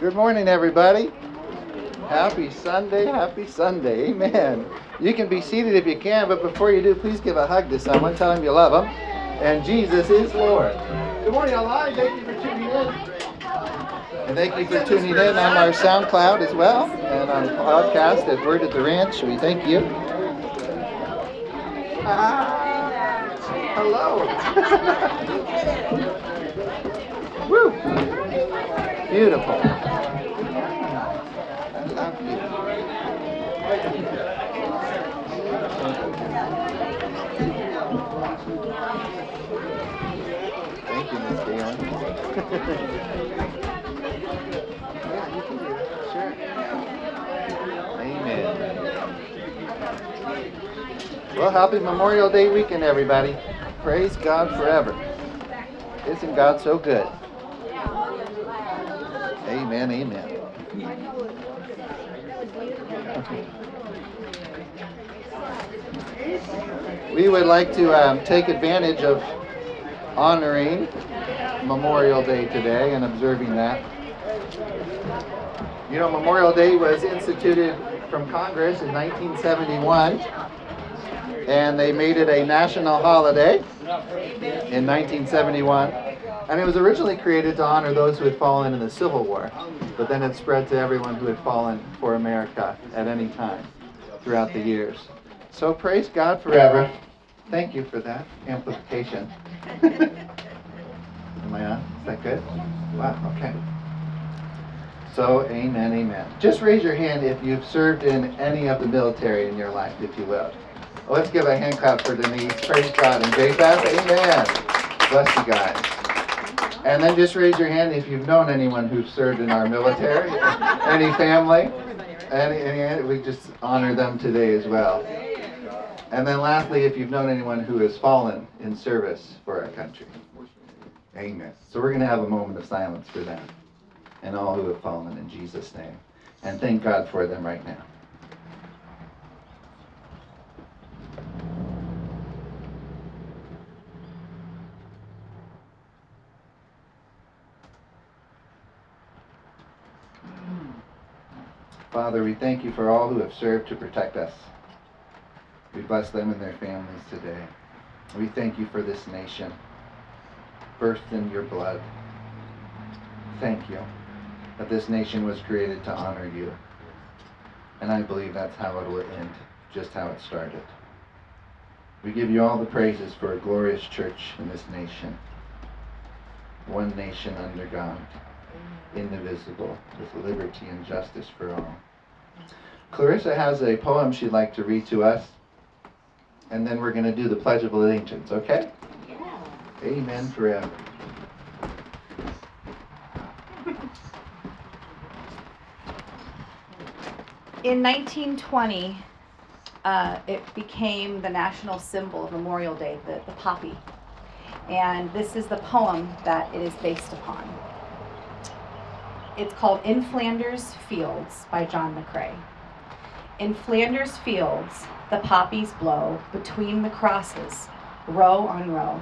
Good morning, everybody. Happy Sunday, happy Sunday. Amen. You can be seated if you can, but before you do, please give a hug to someone. Tell them you love them. And Jesus is Lord. Good morning, online. Thank you for tuning in. And thank you for tuning in on our SoundCloud as well and on podcast at Word at the Ranch. We thank you. Hello. Woo. Beautiful. I love you. Thank you, Miss Galen. yeah, you can do it. Sure. Amen. Well, happy Memorial Day weekend, everybody. Praise God forever. Isn't God so good? Amen, amen. We would like to um, take advantage of honoring Memorial Day today and observing that. You know, Memorial Day was instituted from Congress in 1971, and they made it a national holiday in 1971. And it was originally created to honor those who had fallen in the Civil War, but then it spread to everyone who had fallen for America at any time throughout the years. So praise God forever. Thank you for that amplification. Am I on? Is that good? Wow, okay. So, amen, amen. Just raise your hand if you've served in any of the military in your life, if you will. Well, let's give a hand clap for Denise. Praise God. And JFAS, amen. Bless you guys. And then just raise your hand if you've known anyone who's served in our military, any family, any, any, we just honor them today as well. And then lastly, if you've known anyone who has fallen in service for our country. Amen. So we're going to have a moment of silence for them and all who have fallen in Jesus' name. And thank God for them right now. Father, we thank you for all who have served to protect us. We bless them and their families today. We thank you for this nation, birthed in your blood. Thank you that this nation was created to honor you. And I believe that's how it will end, just how it started. We give you all the praises for a glorious church in this nation. One nation under God, indivisible, with liberty and justice for all. Clarissa has a poem she'd like to read to us, and then we're going to do the Pledge of Allegiance, okay? Yeah. Amen forever. In 1920, uh, it became the national symbol of Memorial Day, the, the poppy. And this is the poem that it is based upon. It's called In Flanders Fields by John McCrae. In Flanders fields, the poppies blow between the crosses, row on row,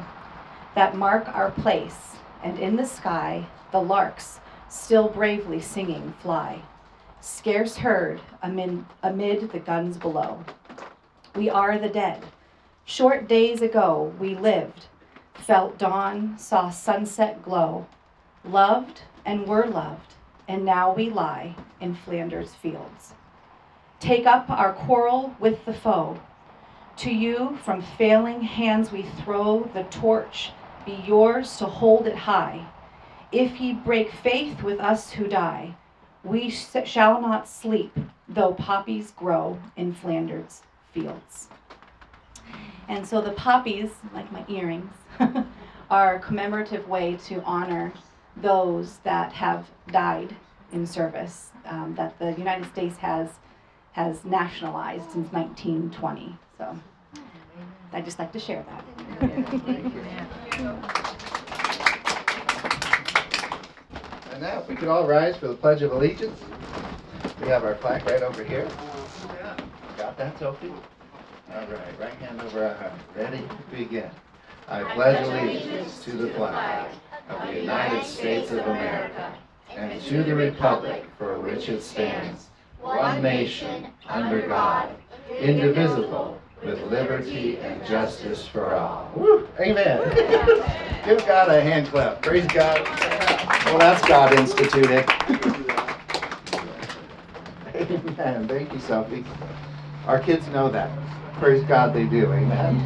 that mark our place, and in the sky, the larks, still bravely singing, fly scarce heard amid, amid the guns below. We are the dead. Short days ago we lived, felt dawn, saw sunset glow, loved and were loved, and now we lie in Flanders fields. Take up our quarrel with the foe. To you from failing hands we throw the torch, be yours to hold it high. If ye break faith with us who die, we sh- shall not sleep, though poppies grow in Flanders fields. And so the poppies, like my earrings, are a commemorative way to honor those that have died in service um, that the United States has has nationalized since 1920. So I'd just like to share that. And now, if we could all rise for the Pledge of Allegiance. We have our flag right over here. Got that, Sophie? All right, right hand over our heart. Ready? Begin. I pledge allegiance to the flag of the United States of America and to the republic for which it stands, one nation, under God, indivisible, with liberty and justice for all. Woo! Amen. Give God a hand clap. Praise God. Well, that's God instituted. Amen. Thank you, Sophie. Our kids know that. Praise God, they do. Amen.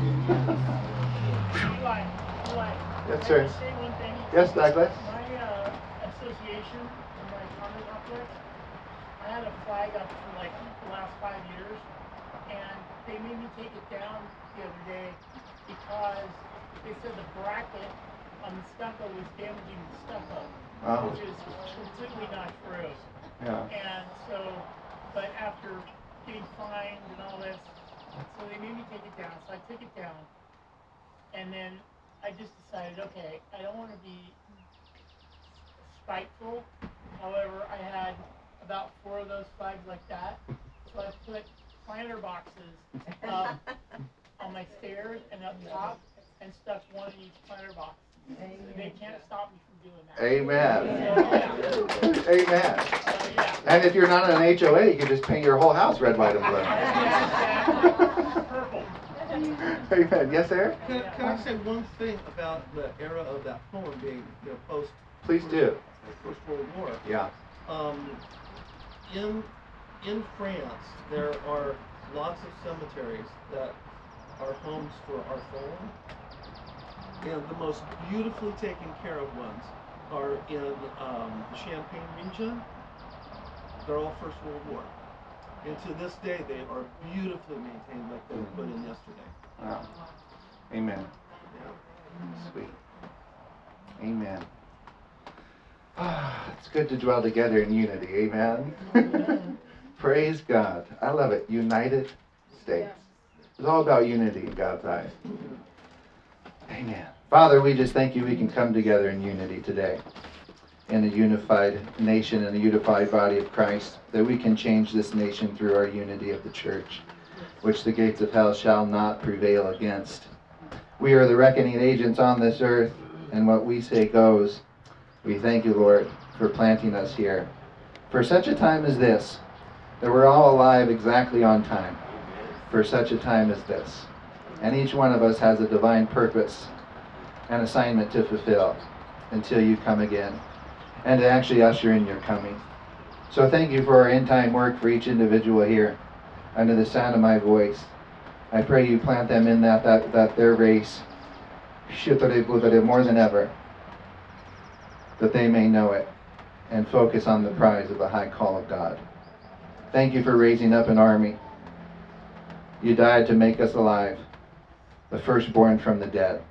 yes, sir. Yes, Douglas. My uh, association in my apartment complex, I had a flag up for like the last five years, and they made me take it down the other day because they said the bracket on the stucco was damaging the stucco, Oh, which is completely not true. yeah. And so, but after getting fined and all this, so they made me take it down. So I took it down, and then I just decided, okay, I don't want to be spiteful. However, I had about four of those flags like that, so I put planter boxes up on my stairs and up top, and stuck one in each planter box. So they can't stop me from doing that. Amen. So, yeah. Amen. So, yeah. And if you're not an HOA, you can just paint your whole house red, white, and Purple. blue. Amen. Yes, Eric? Can, can I say one thing about the era of that poem being, you know, post Please do. First World War? Yeah. Um, in in France, there are lots of cemeteries that are homes for our fallen, and the most beautifully taken care of ones are in um, the Champagne region. They're all First World War, and to this day they are beautifully maintained, like they were put in yesterday. Wow. Amen. Yeah. Sweet. Amen. Ah, it's good to dwell together in unity. Amen. Praise God. I love it. United States. It's all about unity in God's eyes. Amen. Father, we just thank you we can come together in unity today in a unified nation and a unified body of Christ, that we can change this nation through our unity of the church, which the gates of hell shall not prevail against. We are the reckoning agents on this earth, and what we say goes. We thank you, Lord, for planting us here. For such a time as this, that we're all alive exactly on time. For such a time as this. And each one of us has a divine purpose and assignment to fulfill until you come again and to actually usher in your coming. So thank you for our end time work for each individual here under the sound of my voice. I pray you plant them in that, that, that their race, more than ever, that they may know it and focus on the prize of the high call of God. Thank you for raising up an army. You died to make us alive, the firstborn from the dead.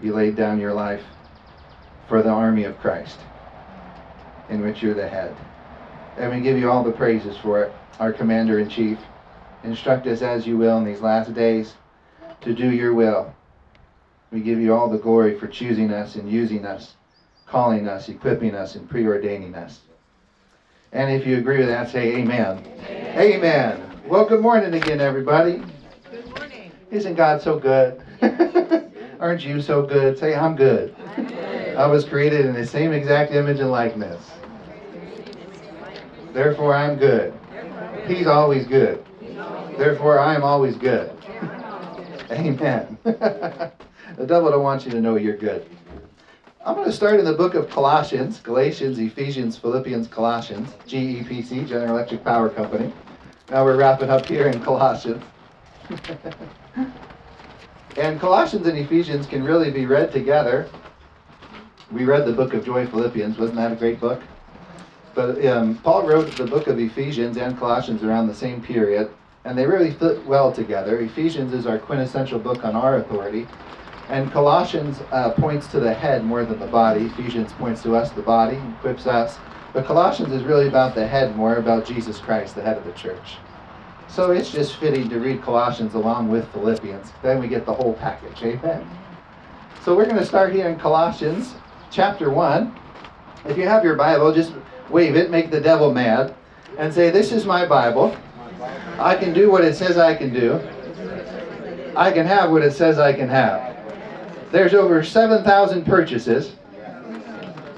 You laid down your life for the army of Christ, in which you're the head. And we give you all the praises for it, our commander in chief. Instruct us as you will in these last days to do your will. We give you all the glory for choosing us and using us, calling us, equipping us, and preordaining us. And if you agree with that, say amen. Amen. amen. Well, good morning again, everybody. Isn't God so good? Aren't you so good? Say, I'm good. I was created in the same exact image and likeness. Therefore, I'm good. He's always good. Therefore, I am always good. Amen. the devil don't want you to know you're good. I'm going to start in the book of Colossians, Galatians, Ephesians, Philippians, Colossians, GEPC, General Electric Power Company. Now we're wrapping up here in Colossians. And Colossians and Ephesians can really be read together. We read the book of Joy, Philippians. Wasn't that a great book? But um, Paul wrote the book of Ephesians and Colossians around the same period, and they really fit well together. Ephesians is our quintessential book on our authority, and Colossians uh, points to the head more than the body. Ephesians points to us, the body, equips us. But Colossians is really about the head, more about Jesus Christ, the head of the church. So it's just fitting to read Colossians along with Philippians. Then we get the whole package. Amen. So we're going to start here in Colossians chapter 1. If you have your Bible, just wave it, make the devil mad, and say, This is my Bible. I can do what it says I can do. I can have what it says I can have. There's over 7,000 purchases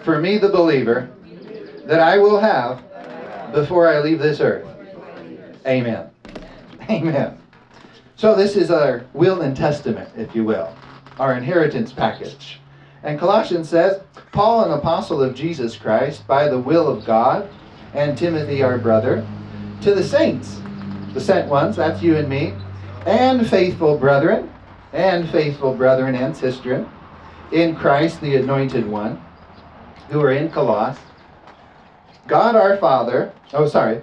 for me, the believer, that I will have before I leave this earth. Amen. Amen. So this is our will and testament, if you will, our inheritance package. And Colossians says, Paul, an apostle of Jesus Christ, by the will of God, and Timothy, our brother, to the saints, the sent ones, that's you and me, and faithful brethren, and faithful brethren and sistren, in Christ, the anointed one, who are in Colossus. God our Father, oh, sorry,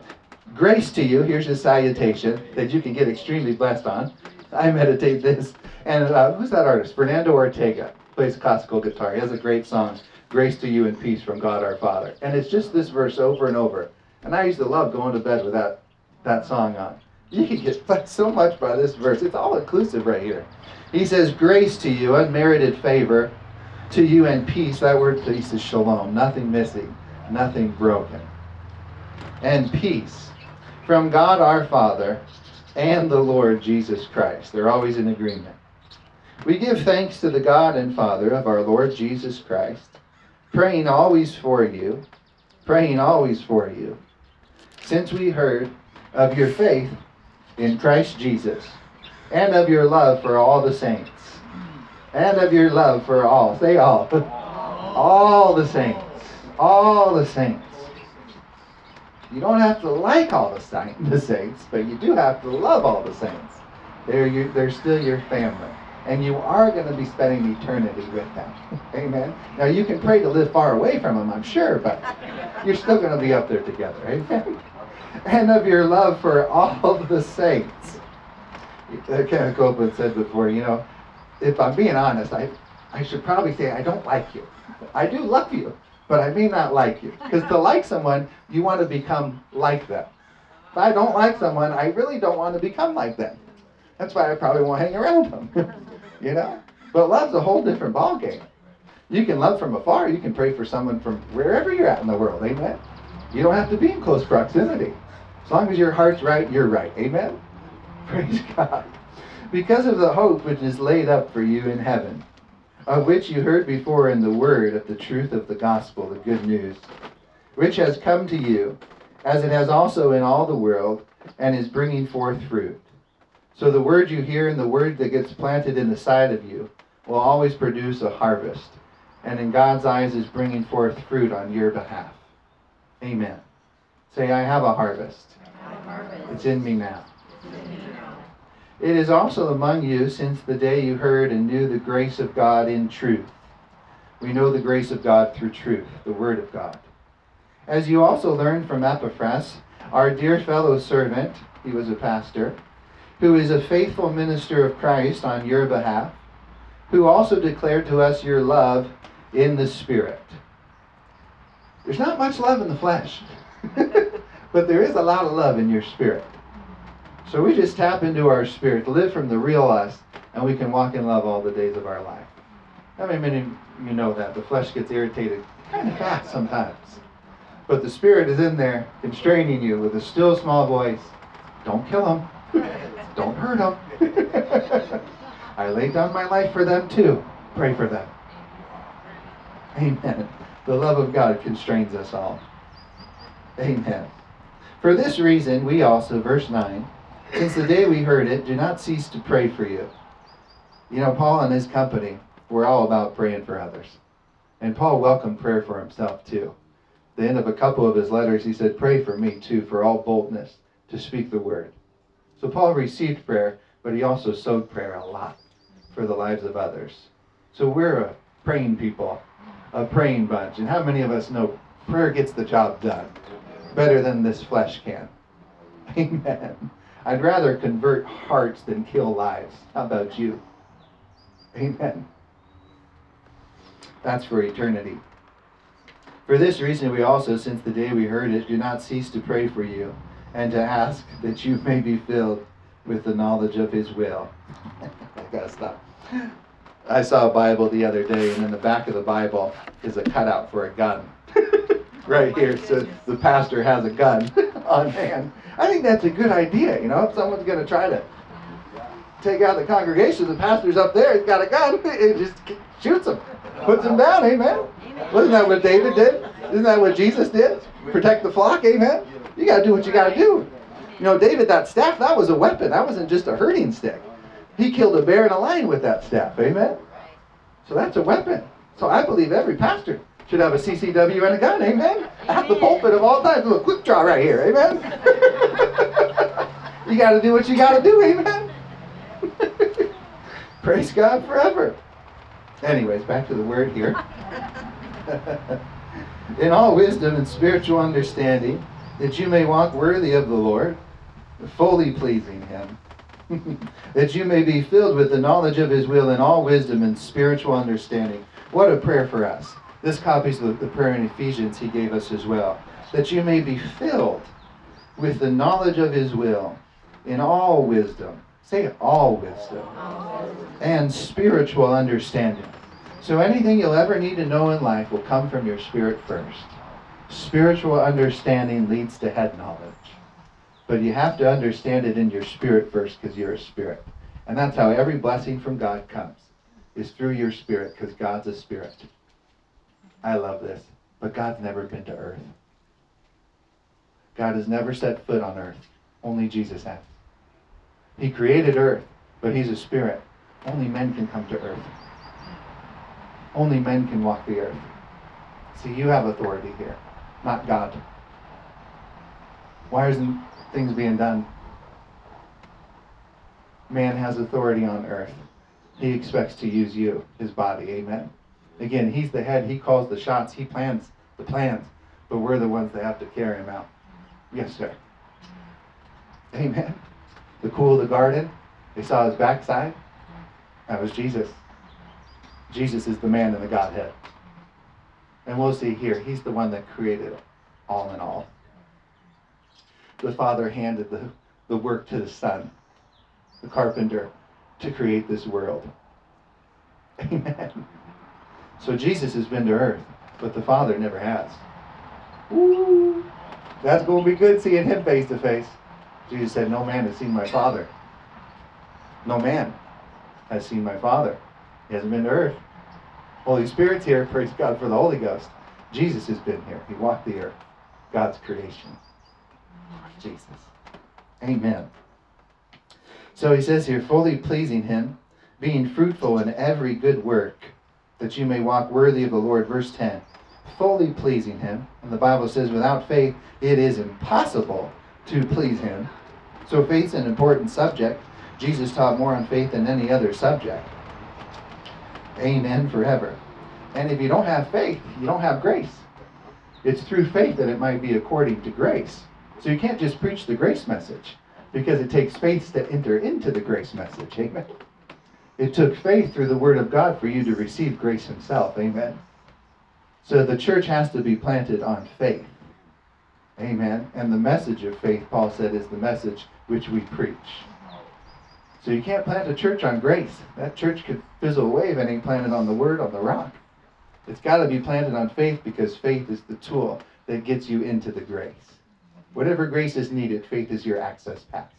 grace to you. Here's his salutation that you can get extremely blessed on. I meditate this. And uh, who's that artist? Fernando Ortega plays classical guitar. He has a great song, Grace to You and Peace from God our Father. And it's just this verse over and over. And I used to love going to bed with that, that song on. You can get blessed so much by this verse. It's all inclusive right here. He says, Grace to you, unmerited favor to you and peace. That word peace is shalom. Nothing missing, nothing broken. And peace from God our Father and the Lord Jesus Christ. They're always in agreement. We give thanks to the God and Father of our Lord Jesus Christ, praying always for you, praying always for you, since we heard of your faith in Christ Jesus, and of your love for all the saints, and of your love for all, say all, all the saints, all the saints. You don't have to like all the, saint, the saints, but you do have to love all the saints. They're, you, they're still your family and you are going to be spending eternity with them. Amen. Now you can pray to live far away from them, I'm sure, but you're still going to be up there together. Amen. And of your love for all the saints. Kenneth Copeland said before, you know, if I'm being honest, I, I should probably say I don't like you. I do love you, but I may not like you. Because to like someone, you want to become like them. If I don't like someone, I really don't want to become like them. That's why I probably won't hang around them. you know? But love's a whole different ballgame. You can love from afar. You can pray for someone from wherever you're at in the world. Amen? You don't have to be in close proximity. As long as your heart's right, you're right. Amen? Praise God. Because of the hope which is laid up for you in heaven, of which you heard before in the word of the truth of the gospel, the good news, which has come to you, as it has also in all the world, and is bringing forth fruit so the word you hear and the word that gets planted in the side of you will always produce a harvest, and in God's eyes is bringing forth fruit on your behalf. Amen. Say, I have a harvest. It's in me now. It is also among you since the day you heard and knew the grace of God in truth. We know the grace of God through truth, the Word of God. As you also learned from Epaphras, our dear fellow servant, he was a pastor who is a faithful minister of Christ on your behalf, who also declared to us your love in the Spirit. There's not much love in the flesh, but there is a lot of love in your spirit. So we just tap into our spirit, live from the real us, and we can walk in love all the days of our life. How I many of you know that? The flesh gets irritated kind of fast sometimes. But the spirit is in there constraining you with a still small voice. Don't kill them. Don't hurt them. I laid down my life for them too. Pray for them. Amen. The love of God constrains us all. Amen. For this reason, we also, verse 9, since the day we heard it, do not cease to pray for you. You know, Paul and his company were all about praying for others. And Paul welcomed prayer for himself too. At the end of a couple of his letters, he said, Pray for me too, for all boldness to speak the word. So Paul received prayer, but he also sowed prayer a lot for the lives of others. So we're a praying people, a praying bunch. And how many of us know prayer gets the job done better than this flesh can? Amen. I'd rather convert hearts than kill lives. How about you? Amen. That's for eternity. For this reason, we also, since the day we heard it, do not cease to pray for you and to ask that you may be filled with the knowledge of his will. I gotta stop. I saw a Bible the other day, and in the back of the Bible is a cutout for a gun. right here says the pastor has a gun on hand. I think that's a good idea, you know, if someone's going to try to take out the congregation, the pastor's up there, he's got a gun, it just shoots them, puts them down, amen? Wasn't that what David did? Isn't that what Jesus did? Protect the flock, amen? You got to do what you got to do. You know, David, that staff, that was a weapon. That wasn't just a herding stick. He killed a bear and a lion with that staff, amen? So that's a weapon. So I believe every pastor should have a CCW and a gun, amen? At the pulpit of all times a quick draw right here, amen? you got to do what you got to do, amen? Praise God forever. Anyways, back to the word here. In all wisdom and spiritual understanding, that you may walk worthy of the Lord, fully pleasing Him, that you may be filled with the knowledge of His will in all wisdom and spiritual understanding. What a prayer for us. This copies the, the prayer in Ephesians He gave us as well. That you may be filled with the knowledge of His will in all wisdom. Say all wisdom. And spiritual understanding. So anything you'll ever need to know in life will come from your spirit first. Spiritual understanding leads to head knowledge. But you have to understand it in your spirit first because you're a spirit. And that's how every blessing from God comes, is through your spirit because God's a spirit. I love this. But God's never been to earth. God has never set foot on earth. Only Jesus has. He created earth, but he's a spirit. Only men can come to earth. Only men can walk the earth. See, you have authority here, not God. Why isn't things being done? Man has authority on earth. He expects to use you, his body. Amen. Again, he's the head. He calls the shots. He plans the plans. But we're the ones that have to carry him out. Yes, sir. Amen. The cool of the garden, they saw his backside. That was Jesus. Jesus is the man in the Godhead. And we'll see here, he's the one that created all in all. The Father handed the, the work to the Son, the carpenter, to create this world. Amen. So Jesus has been to earth, but the Father never has. Ooh, that's going to be good seeing him face to face. Jesus said, No man has seen my Father. No man has seen my Father. He hasn't been to earth. Holy Spirit's here. Praise God for the Holy Ghost. Jesus has been here. He walked the earth. God's creation. Jesus. Amen. So he says here, fully pleasing him, being fruitful in every good work, that you may walk worthy of the Lord. Verse 10. Fully pleasing him. And the Bible says, without faith, it is impossible to please him. So faith's an important subject. Jesus taught more on faith than any other subject. Amen forever. And if you don't have faith, you don't have grace. It's through faith that it might be according to grace. So you can't just preach the grace message because it takes faith to enter into the grace message. Amen. It took faith through the Word of God for you to receive grace Himself. Amen. So the church has to be planted on faith. Amen. And the message of faith, Paul said, is the message which we preach. So you can't plant a church on grace. That church could fizzle away if it ain't planted on the Word, on the rock. It's got to be planted on faith because faith is the tool that gets you into the grace. Whatever grace is needed, faith is your access pass.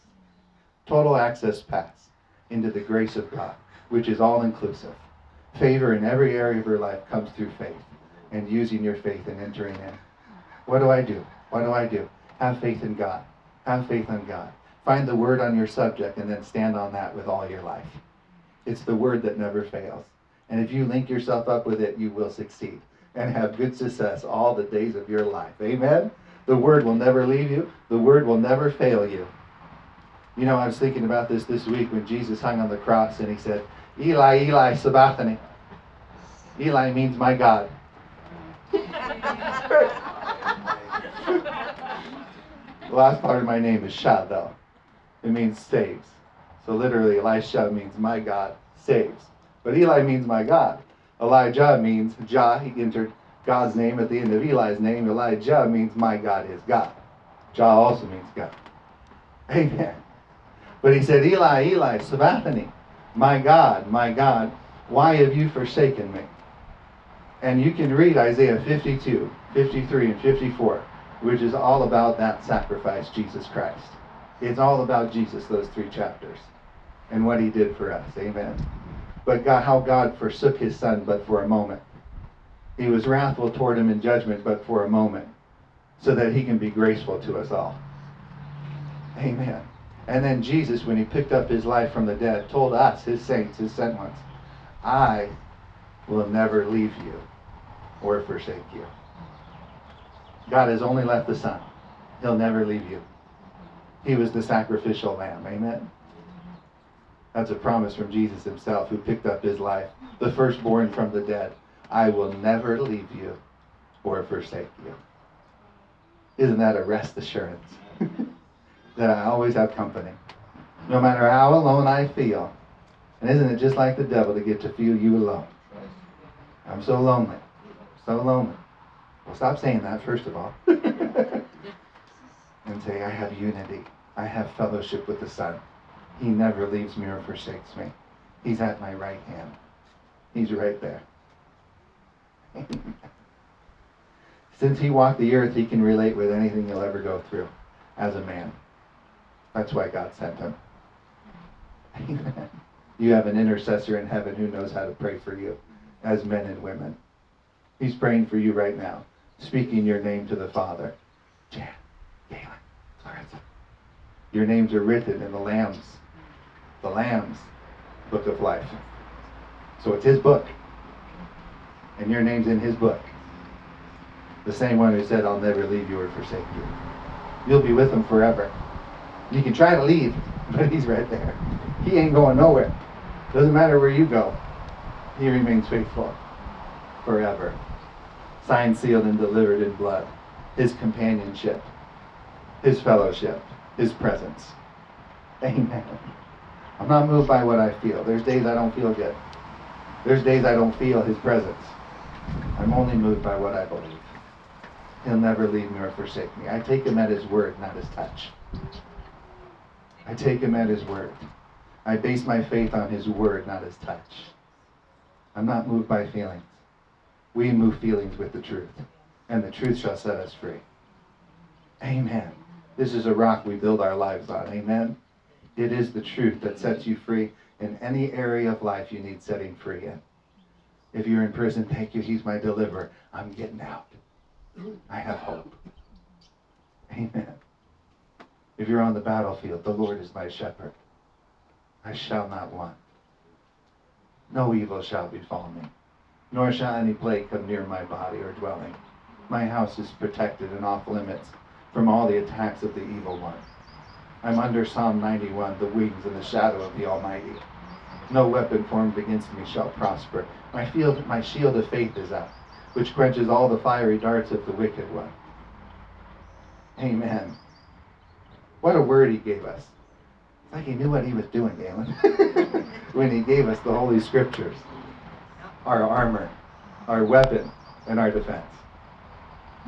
Total access pass into the grace of God, which is all inclusive. Favor in every area of your life comes through faith and using your faith and entering in. What do I do? What do I do? Have faith in God. Have faith in God. Find the word on your subject and then stand on that with all your life. It's the word that never fails. And if you link yourself up with it, you will succeed and have good success all the days of your life. Amen? The word will never leave you, the word will never fail you. You know, I was thinking about this this week when Jesus hung on the cross and he said, Eli, Eli, sabachthani. Eli means my God. the last part of my name is though. It means saves. So literally, Elisha means my God saves. But Eli means my God. Elijah means Jah. He entered God's name at the end of Eli's name. Elijah means my God is God. Jah also means God. Amen. But he said, Eli, Eli, sabachthani. My God, my God, why have you forsaken me? And you can read Isaiah 52, 53, and 54, which is all about that sacrifice, Jesus Christ. It's all about Jesus, those three chapters, and what he did for us. Amen. But God, how God forsook his son but for a moment. He was wrathful toward him in judgment, but for a moment, so that he can be graceful to us all. Amen. And then Jesus, when he picked up his life from the dead, told us, his saints, his sent ones, I will never leave you or forsake you. God has only left the Son. He'll never leave you. He was the sacrificial lamb. Amen. That's a promise from Jesus himself, who picked up his life, the firstborn from the dead. I will never leave you or forsake you. Isn't that a rest assurance? that I always have company. No matter how alone I feel. And isn't it just like the devil to get to feel you alone? I'm so lonely. So lonely. Well, stop saying that, first of all. and say, I have unity. I have fellowship with the Son. He never leaves me or forsakes me. He's at my right hand. He's right there. Since he walked the earth, he can relate with anything you'll ever go through as a man. That's why God sent him. Amen. You have an intercessor in heaven who knows how to pray for you as men and women. He's praying for you right now, speaking your name to the Father. Jan, Galen, Clarissa. Your names are written in the Lamb's, the Lamb's book of life. So it's his book. And your name's in his book. The same one who said, I'll never leave you or forsake you. You'll be with him forever. You can try to leave, but he's right there. He ain't going nowhere. Doesn't matter where you go. He remains faithful forever. Signed, sealed, and delivered in blood. His companionship, his fellowship, his presence. Amen. I'm not moved by what I feel. There's days I don't feel good. There's days I don't feel his presence. I'm only moved by what I believe. He'll never leave me or forsake me. I take him at his word, not his touch. I take him at his word. I base my faith on his word, not his touch. I'm not moved by feelings. We move feelings with the truth, and the truth shall set us free. Amen. This is a rock we build our lives on. Amen. It is the truth that sets you free in any area of life you need setting free in. If you're in prison, thank you. He's my deliverer. I'm getting out. I have hope. Amen. If you're on the battlefield, the Lord is my shepherd. I shall not want. No evil shall befall me, nor shall any plague come near my body or dwelling. My house is protected and off limits from all the attacks of the evil one. I'm under Psalm 91, the wings and the shadow of the Almighty. No weapon formed against me shall prosper. My, field, my shield of faith is up, which quenches all the fiery darts of the wicked one. Amen. What a word he gave us. It's like he knew what he was doing, Galen, when he gave us the Holy Scriptures, our armor, our weapon, and our defense.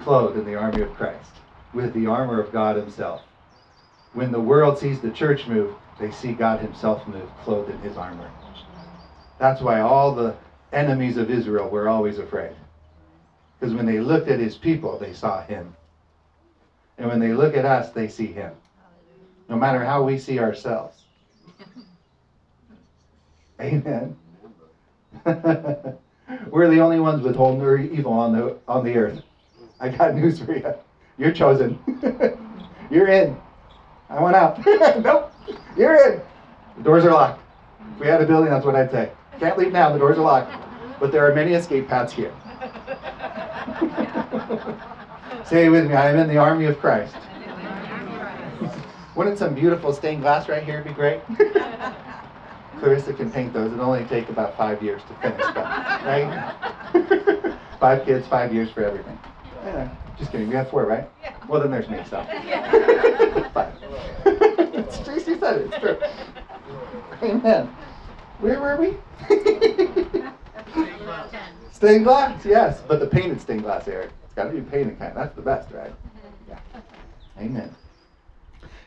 Clothed in the army of Christ, with the armor of God Himself. When the world sees the church move, they see God Himself move, clothed in His armor. That's why all the enemies of Israel were always afraid. Because when they looked at His people, they saw Him. And when they look at us, they see Him no matter how we see ourselves. Amen. We're the only ones with whole evil on the on the earth. I got news for you. You're chosen. You're in. I went out. nope. You're in. The doors are locked. If we had a building, that's what I'd say. Can't leave now. The doors are locked. But there are many escape paths here. Say with me. I am in the army of Christ. Wouldn't some beautiful stained glass right here be great? Clarissa can paint those. It'll only take about five years to finish, them, right? five kids, five years for everything. Yeah, just kidding. We have four, right? Yeah. Well, then there's me, so. five. Tracy said it. It's true. Amen. Where were we? stained glass, yes. But the painted stained glass, Eric. It's got to be painted kind. That's the best, right? Mm-hmm. Yeah. Amen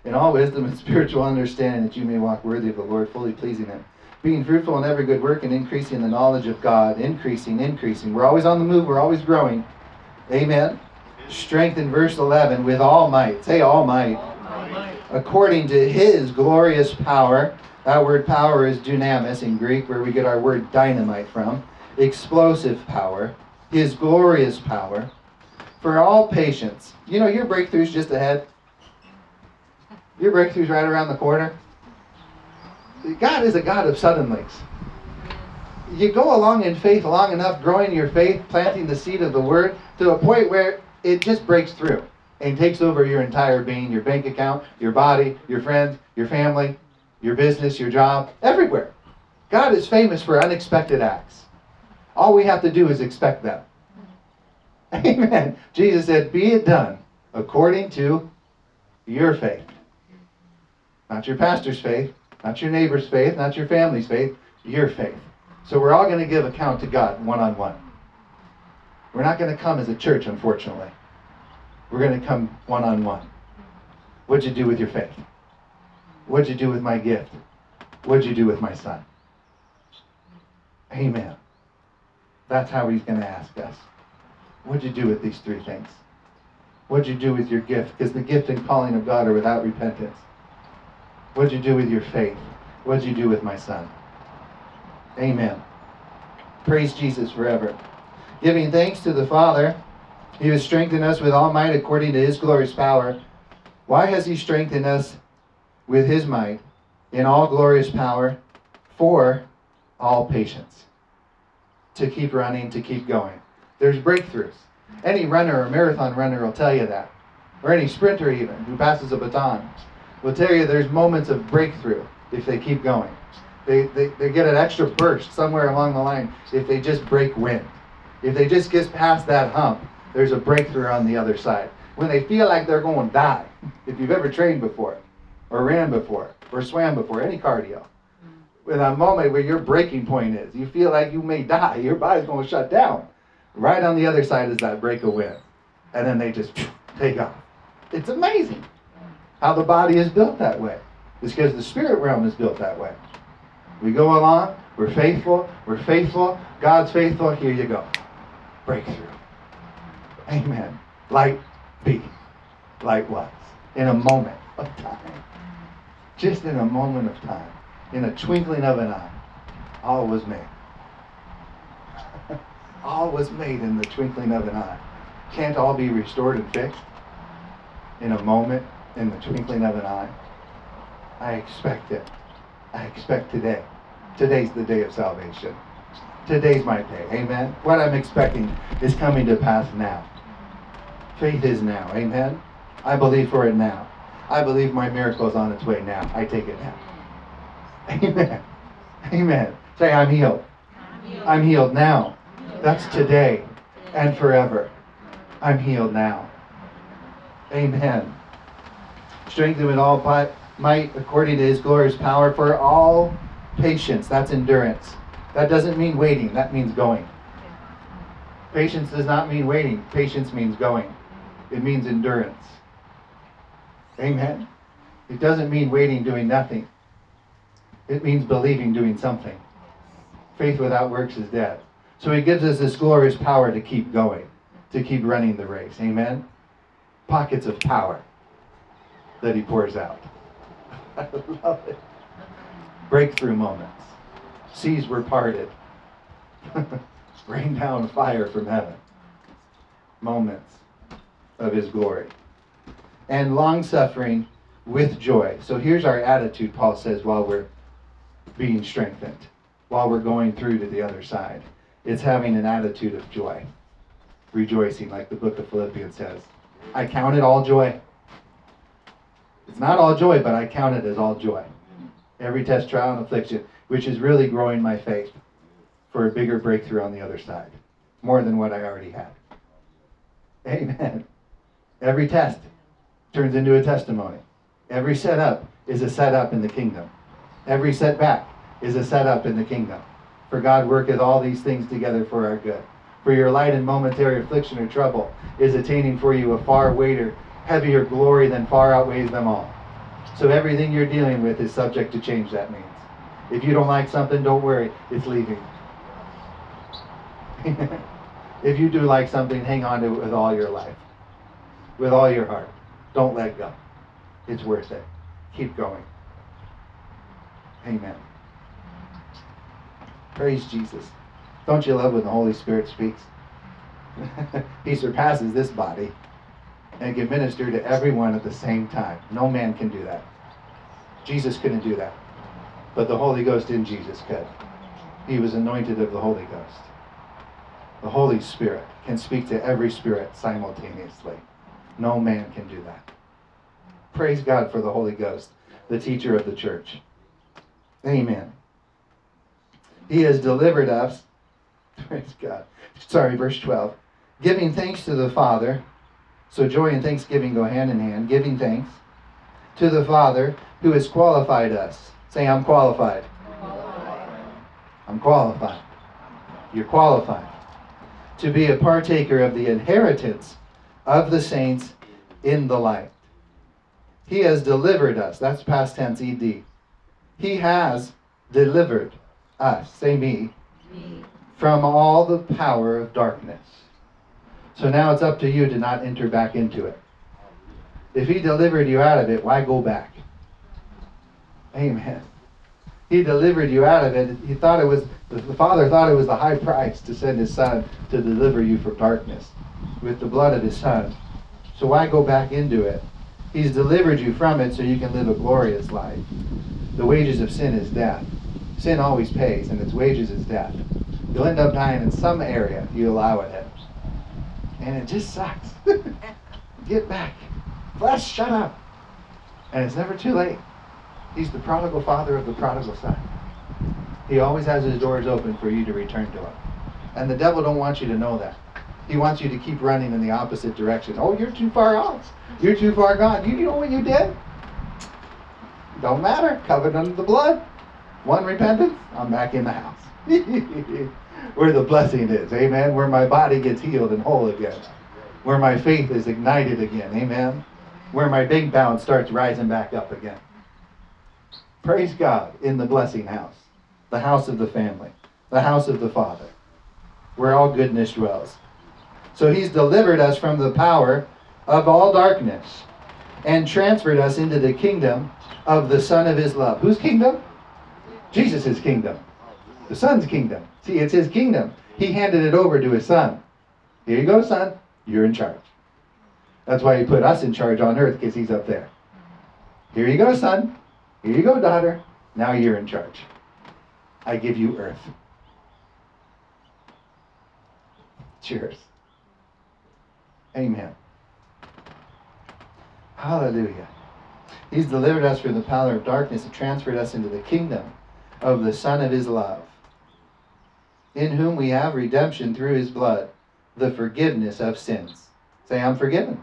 in all wisdom and spiritual understanding, that you may walk worthy of the Lord, fully pleasing Him. Being fruitful in every good work and increasing the knowledge of God. Increasing, increasing. We're always on the move, we're always growing. Amen. Strength in verse 11 with all might. Say all might. All might. According to His glorious power. That word power is dunamis in Greek, where we get our word dynamite from. Explosive power. his glorious power for all patience. You know, your breakthrough's just ahead. Your breakthrough's right around the corner. God is a God of suddenlies. You go along in faith long enough, growing your faith, planting the seed of the word to a point where it just breaks through and takes over your entire being, your bank account, your body, your friends, your family, your business, your job, everywhere. God is famous for unexpected acts. All we have to do is expect them. Amen. Jesus said, Be it done according to your faith. Not your pastor's faith, not your neighbor's faith, not your family's faith, your faith. So we're all going to give account to God one on one. We're not going to come as a church, unfortunately. We're going to come one on one. What'd you do with your faith? What'd you do with my gift? What'd you do with my son? Amen. That's how he's going to ask us. What'd you do with these three things? What'd you do with your gift? Because the gift and calling of God are without repentance. What'd you do with your faith? What'd you do with my son? Amen. Praise Jesus forever. Giving thanks to the Father, He has strengthened us with all might according to His glorious power. Why has He strengthened us with His might in all glorious power for all patience? To keep running, to keep going. There's breakthroughs. Any runner or marathon runner will tell you that. Or any sprinter, even, who passes a baton, will tell you there's moments of breakthrough if they keep going. They, they, they get an extra burst somewhere along the line if they just break wind. If they just get past that hump, there's a breakthrough on the other side. When they feel like they're going to die, if you've ever trained before, or ran before, or swam before, any cardio, with a moment where your breaking point is, you feel like you may die, your body's going to shut down. Right on the other side is that break of wind. And then they just take off. It's amazing how the body is built that way. It's because the spirit realm is built that way. We go along, we're faithful, we're faithful, God's faithful, here you go. Breakthrough. Amen. Light be. Light was. In a moment of time. Just in a moment of time. In a twinkling of an eye. All was made. all was made in the twinkling of an eye. Can't all be restored and fixed in a moment, in the twinkling of an eye? I expect it. I expect today. Today's the day of salvation. Today's my day. Amen. What I'm expecting is coming to pass now. Faith is now. Amen. I believe for it now. I believe my miracle is on its way now. I take it now. Amen. Amen. Say, I'm healed. I'm healed now. That's today and forever. I'm healed now. Amen. Strengthened with all might according to his glorious power for all patience. That's endurance. That doesn't mean waiting, that means going. Patience does not mean waiting, patience means going. It means endurance. Amen. It doesn't mean waiting, doing nothing. It means believing, doing something. Faith without works is dead. So he gives us this glorious power to keep going, to keep running the race. Amen. Pockets of power that he pours out. I love it. Breakthrough moments. Seas were parted. Rain down fire from heaven. Moments of his glory. And long suffering with joy. So here's our attitude, Paul says, while we're being strengthened, while we're going through to the other side. It's having an attitude of joy, rejoicing, like the book of Philippians says. I count it all joy. It's not all joy, but I count it as all joy. Every test, trial, and affliction, which is really growing my faith for a bigger breakthrough on the other side, more than what I already had. Amen. Every test turns into a testimony. Every setup is a setup in the kingdom. Every setback is a setup in the kingdom. For God worketh all these things together for our good. For your light and momentary affliction or trouble is attaining for you a far weightier, heavier glory than far outweighs them all. So everything you're dealing with is subject to change, that means. If you don't like something, don't worry, it's leaving. if you do like something, hang on to it with all your life, with all your heart. Don't let go. It's worth it. Keep going. Amen. Praise Jesus. Don't you love when the Holy Spirit speaks? he surpasses this body and can minister to everyone at the same time. No man can do that. Jesus couldn't do that. But the Holy Ghost in Jesus could. He was anointed of the Holy Ghost. The Holy Spirit can speak to every spirit simultaneously. No man can do that. Praise God for the Holy Ghost, the teacher of the church. Amen. He has delivered us. Praise God. Sorry, verse 12. Giving thanks to the Father. So joy and thanksgiving go hand in hand. Giving thanks to the Father who has qualified us. Say, I'm qualified. Qualified. I'm qualified. You're qualified to be a partaker of the inheritance of the saints in the light. He has delivered us. That's past tense ed. He has delivered us, say me, Me. from all the power of darkness. So now it's up to you to not enter back into it. If he delivered you out of it, why go back? Amen. He delivered you out of it. He thought it was the Father thought it was the high price to send his son to deliver you from darkness with the blood of his son. So why go back into it? He's delivered you from it so you can live a glorious life. The wages of sin is death. Sin always pays, and its wages is death. You'll end up dying in some area you allow it in. And it just sucks. Get back. Flesh, shut up. And it's never too late. He's the prodigal father of the prodigal son. He always has his doors open for you to return to him. And the devil don't want you to know that. He wants you to keep running in the opposite direction. Oh, you're too far off. You're too far gone. You know what you did? Don't matter. Covered under the blood. One repentance, I'm back in the house. Where the blessing is. Amen. Where my body gets healed and whole again. Where my faith is ignited again. Amen. Where my big bound starts rising back up again. Praise God in the blessing house, the house of the family, the house of the Father, where all goodness dwells. So he's delivered us from the power of all darkness and transferred us into the kingdom of the Son of his love. Whose kingdom? Jesus' kingdom. The Son's kingdom. See, it's his kingdom. He handed it over to his Son. Here you go, Son. You're in charge. That's why he put us in charge on earth, because he's up there. Here you go, Son. Here you go, daughter. Now you're in charge. I give you earth. Cheers. Amen. Hallelujah. He's delivered us from the power of darkness and transferred us into the kingdom of the Son of His love, in whom we have redemption through His blood, the forgiveness of sins. Say, I'm forgiven.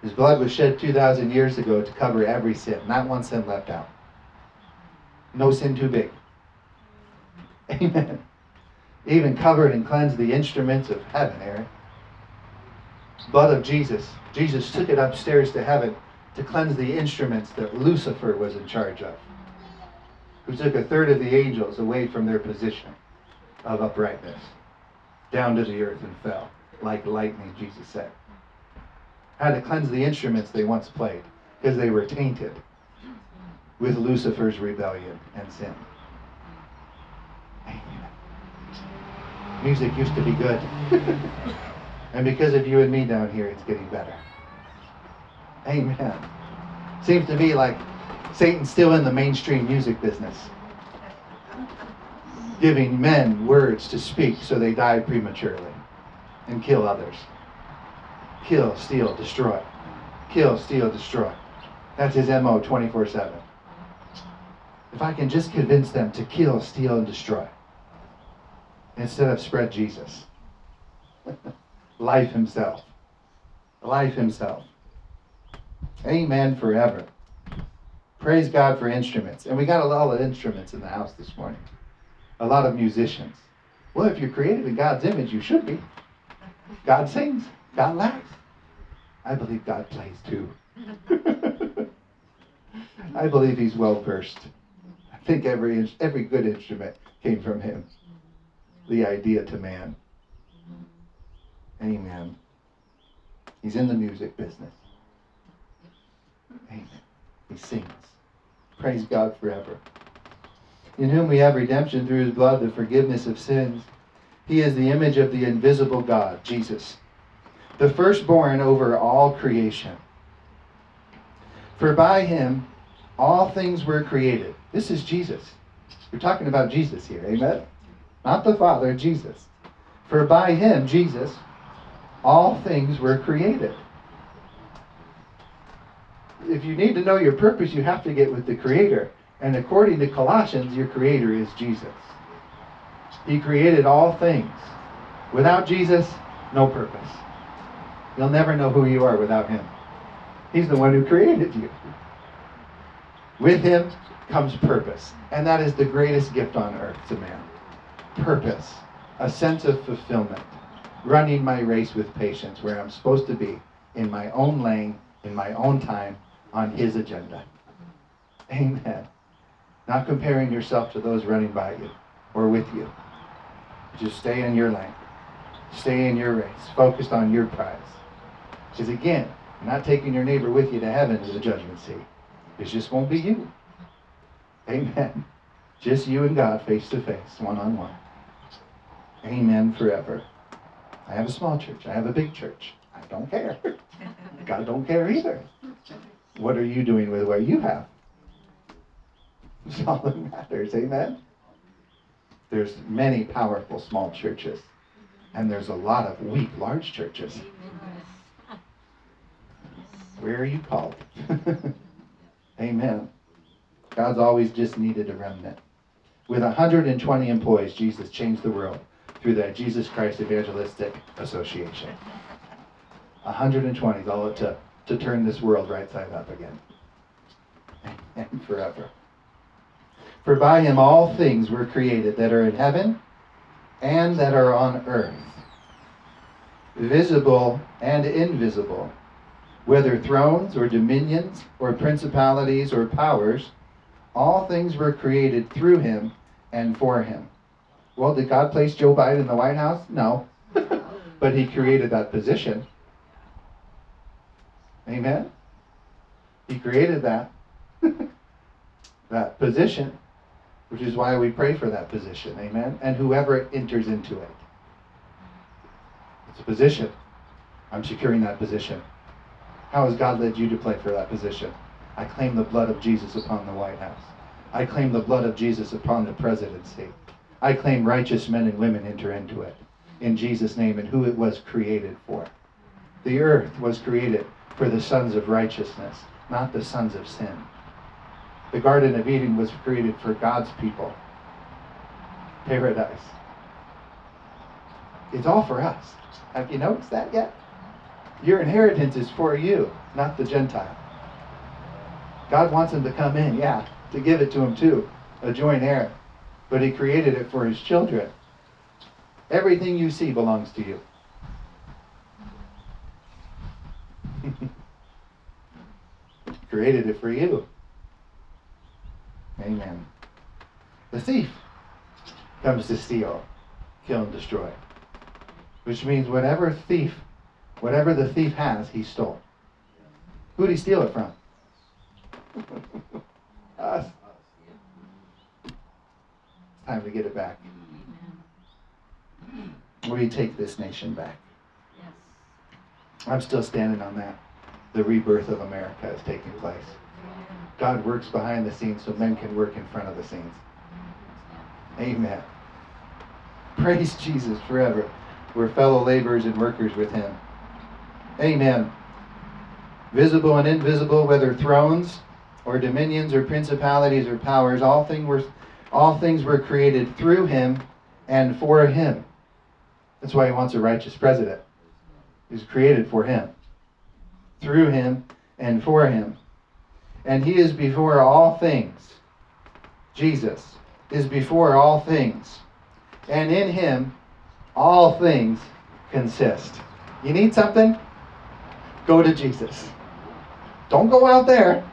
His blood was shed 2,000 years ago to cover every sin. Not one sin left out. No sin too big. Amen. Even covered and cleansed the instruments of heaven, Aaron. Blood of Jesus. Jesus took it upstairs to heaven to cleanse the instruments that Lucifer was in charge of, who took a third of the angels away from their position of uprightness down to the earth and fell like lightning, Jesus said. Had to cleanse the instruments they once played because they were tainted with Lucifer's rebellion and sin. Amen. Music used to be good. and because of you and me down here, it's getting better. Amen. Seems to me like Satan's still in the mainstream music business, giving men words to speak so they die prematurely and kill others. Kill, steal, destroy. Kill, steal, destroy. That's his MO 24 7. If I can just convince them to kill, steal, and destroy instead of spread Jesus, life himself. Life himself. Amen forever. Praise God for instruments. And we got a lot of instruments in the house this morning. A lot of musicians. Well, if you're created in God's image, you should be. God sings. God laughs. I believe God plays too. I believe he's well versed. I think every every good instrument came from him. The idea to man. Amen. He's in the music business. Amen. He sings. Praise God forever. In whom we have redemption through his blood, the forgiveness of sins. He is the image of the invisible God, Jesus, the firstborn over all creation. For by him all things were created. This is Jesus. We're talking about Jesus here, amen? Not the Father, Jesus. For by him, Jesus, all things were created. If you need to know your purpose, you have to get with the Creator. And according to Colossians, your Creator is Jesus. He created all things. Without Jesus, no purpose. You'll never know who you are without Him. He's the one who created you. With Him comes purpose. And that is the greatest gift on earth to man. Purpose, a sense of fulfillment, running my race with patience where I'm supposed to be in my own lane, in my own time, on His agenda. Amen. Not comparing yourself to those running by you or with you. Just stay in your lane. Stay in your race, focused on your prize. Because again, not taking your neighbor with you to heaven to the judgment seat. It just won't be you. Amen. Just you and God face to face, one on one. Amen forever. I have a small church. I have a big church. I don't care. God don't care either. What are you doing with what you have? That's all that matters. Amen. There's many powerful small churches, and there's a lot of weak large churches. Where are you called? Amen. God's always just needed a remnant. With 120 employees, Jesus changed the world through the Jesus Christ Evangelistic Association. 120 is all it took to turn this world right side up again. And forever. For by him all things were created that are in heaven and that are on earth, visible and invisible, whether thrones or dominions or principalities or powers, all things were created through him and for him. Well, did God place Joe Biden in the White House? No. but he created that position. Amen? He created that. that position, which is why we pray for that position. Amen? And whoever enters into it. It's a position. I'm securing that position. How has God led you to play for that position? I claim the blood of Jesus upon the White House. I claim the blood of Jesus upon the presidency. I claim righteous men and women enter into it in Jesus' name and who it was created for. The earth was created for the sons of righteousness, not the sons of sin. The Garden of Eden was created for God's people. Paradise. It's all for us. Have you noticed that yet? Your inheritance is for you, not the Gentile. God wants him to come in, yeah, to give it to him too, a joint heir. But he created it for his children. Everything you see belongs to you. created it for you. Amen. The thief comes to steal, kill, and destroy. Which means whatever thief, whatever the thief has, he stole. Who did he steal it from? Us. It's time to get it back. We take this nation back. I'm still standing on that. The rebirth of America is taking place. God works behind the scenes so men can work in front of the scenes. Amen. Praise Jesus forever. We're fellow laborers and workers with him. Amen. Visible and invisible, whether thrones or dominions or principalities or powers, all things were all things were created through him and for him. That's why he wants a righteous president. He's created for him. Through him and for him. And he is before all things. Jesus is before all things. And in him all things consist. You need something? Go to Jesus. Don't go out there.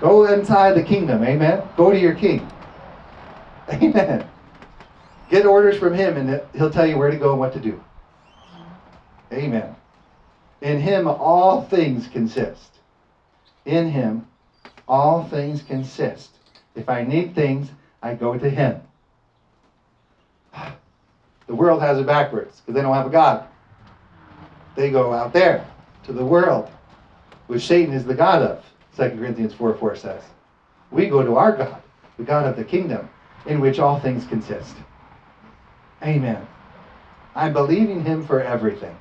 Go inside the kingdom. Amen. Go to your king. Amen. Get orders from him and he'll tell you where to go and what to do. Amen. In him all things consist. In him all things consist. If I need things, I go to him. The world has it backwards because they don't have a God. They go out there to the world, which Satan is the God of, 2 Corinthians 4 4 says. We go to our God, the God of the kingdom, in which all things consist. Amen. I'm believing Him for everything.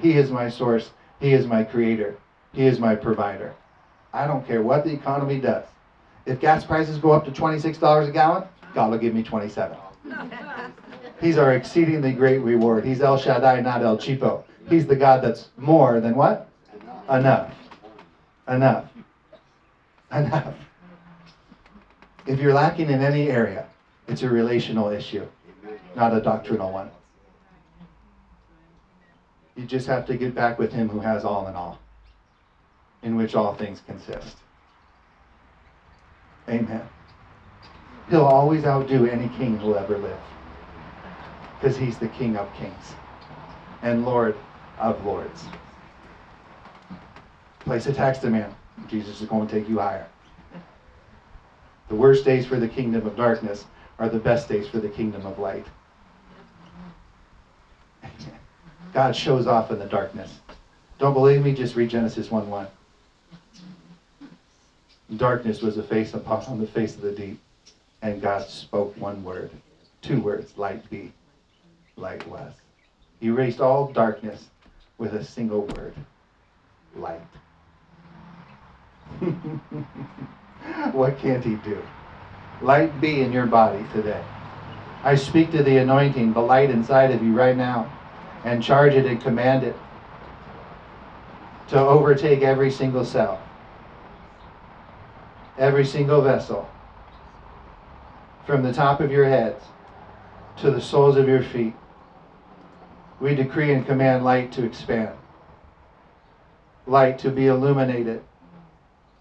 He is my source, He is my creator, He is my provider. I don't care what the economy does. If gas prices go up to $26 a gallon, God will give me 27. He's our exceedingly great reward. He's El Shaddai, not El Cheapo. He's the God that's more than what? Enough. Enough. Enough. If you're lacking in any area, it's a relational issue, not a doctrinal one. You just have to get back with Him who has all in all, in which all things consist. Amen. He'll always outdo any king who'll ever live because He's the King of kings and Lord of lords. Place a tax demand. Jesus is going to take you higher. The worst days for the kingdom of darkness are the best days for the kingdom of light. God shows off in the darkness. Don't believe me? Just read Genesis 1 1. Darkness was a face upon the face of the deep, and God spoke one word, two words, light be. Light was. He erased all darkness with a single word, light. what can't he do? Light be in your body today. I speak to the anointing, the light inside of you right now, and charge it and command it to overtake every single cell, every single vessel, from the top of your heads to the soles of your feet. We decree and command light to expand, light to be illuminated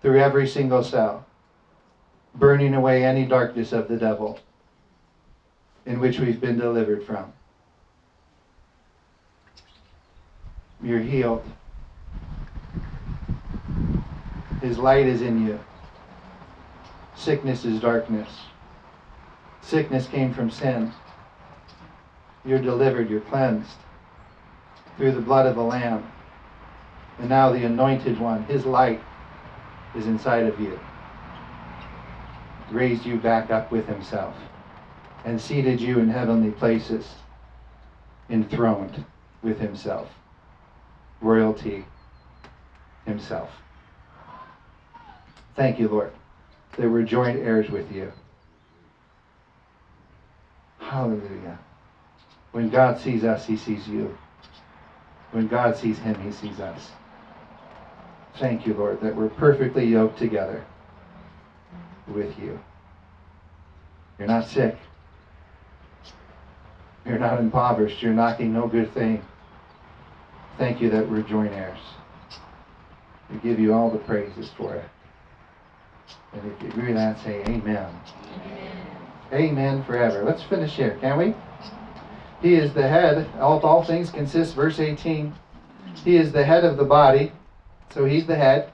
through every single cell, burning away any darkness of the devil in which we've been delivered from. You're healed. His light is in you. Sickness is darkness. Sickness came from sin. You're delivered, you're cleansed through the blood of the Lamb. And now the anointed one, his light, is inside of you. Raised you back up with himself and seated you in heavenly places, enthroned with himself. Royalty himself. Thank you, Lord, that we're joint heirs with you. Hallelujah. When God sees us, he sees you. When God sees him, he sees us. Thank you, Lord, that we're perfectly yoked together with you. You're not sick. You're not impoverished. You're knocking no good thing. Thank you that we're joint heirs. We give you all the praises for it. And if you agree with that, say amen. Amen, amen forever. Let's finish here, can we? He is the head. All, all things consist, verse 18. He is the head of the body. So he's the head,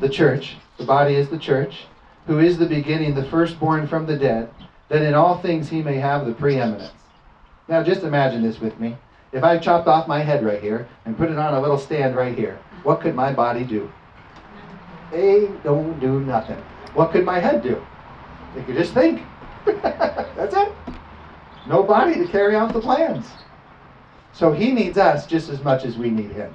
the church. The body is the church, who is the beginning, the firstborn from the dead, that in all things he may have the preeminence. Now just imagine this with me. If I chopped off my head right here and put it on a little stand right here, what could my body do? It don't do nothing. What could my head do? It could just think. That's it. No body to carry out the plans. So he needs us just as much as we need him.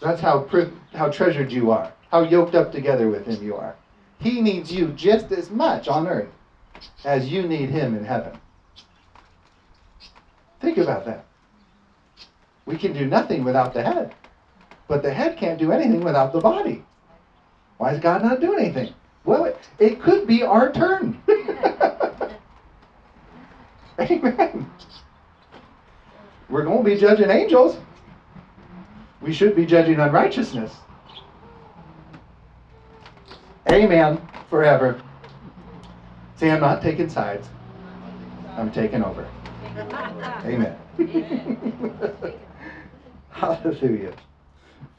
That's how, how treasured you are, how yoked up together with him you are. He needs you just as much on earth as you need him in heaven. Think about that. We can do nothing without the head, but the head can't do anything without the body. Why is God not doing anything? Well, it could be our turn. Amen. We're going to be judging angels. We should be judging unrighteousness. Amen. Forever. See, I'm not taking sides. I'm taking over. Amen. Hallelujah.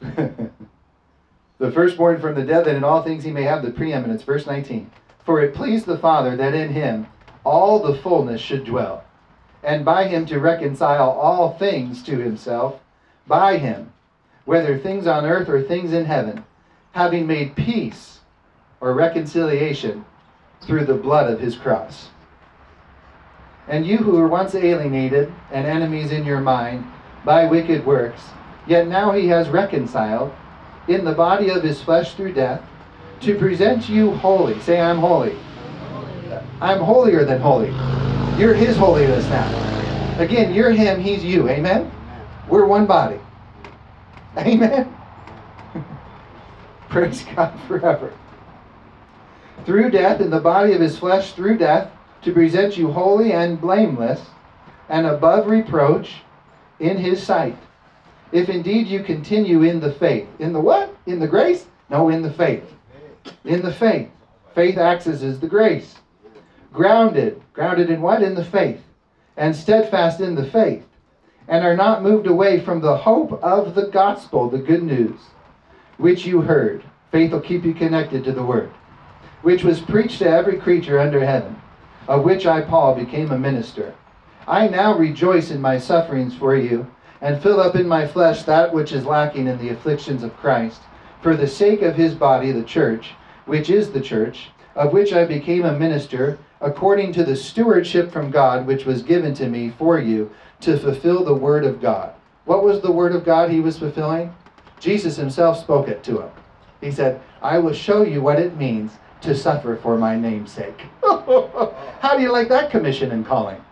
the firstborn from the dead, that in all things he may have the preeminence. Verse 19. For it pleased the Father that in him all the fullness should dwell, and by him to reconcile all things to himself, by him, whether things on earth or things in heaven, having made peace or reconciliation through the blood of his cross. And you who were once alienated and enemies in your mind by wicked works, yet now he has reconciled in the body of his flesh through death to present you holy. Say, I'm holy. I'm holier than holy. You're his holiness now. Again, you're him, he's you. Amen? We're one body. Amen? Praise God forever. Through death, in the body of his flesh, through death, to present you holy and blameless and above reproach in his sight. If indeed you continue in the faith. In the what? In the grace? No, in the faith. In the faith. Faith acts as the grace. Grounded. Grounded in what? In the faith. And steadfast in the faith. And are not moved away from the hope of the gospel, the good news, which you heard. Faith will keep you connected to the word. Which was preached to every creature under heaven of which I, Paul, became a minister. I now rejoice in my sufferings for you, and fill up in my flesh that which is lacking in the afflictions of Christ, for the sake of his body, the church, which is the church, of which I became a minister, according to the stewardship from God which was given to me for you, to fulfill the word of God. What was the word of God he was fulfilling? Jesus himself spoke it to him. He said, I will show you what it means to suffer for my name's sake. How do you like that commission and calling?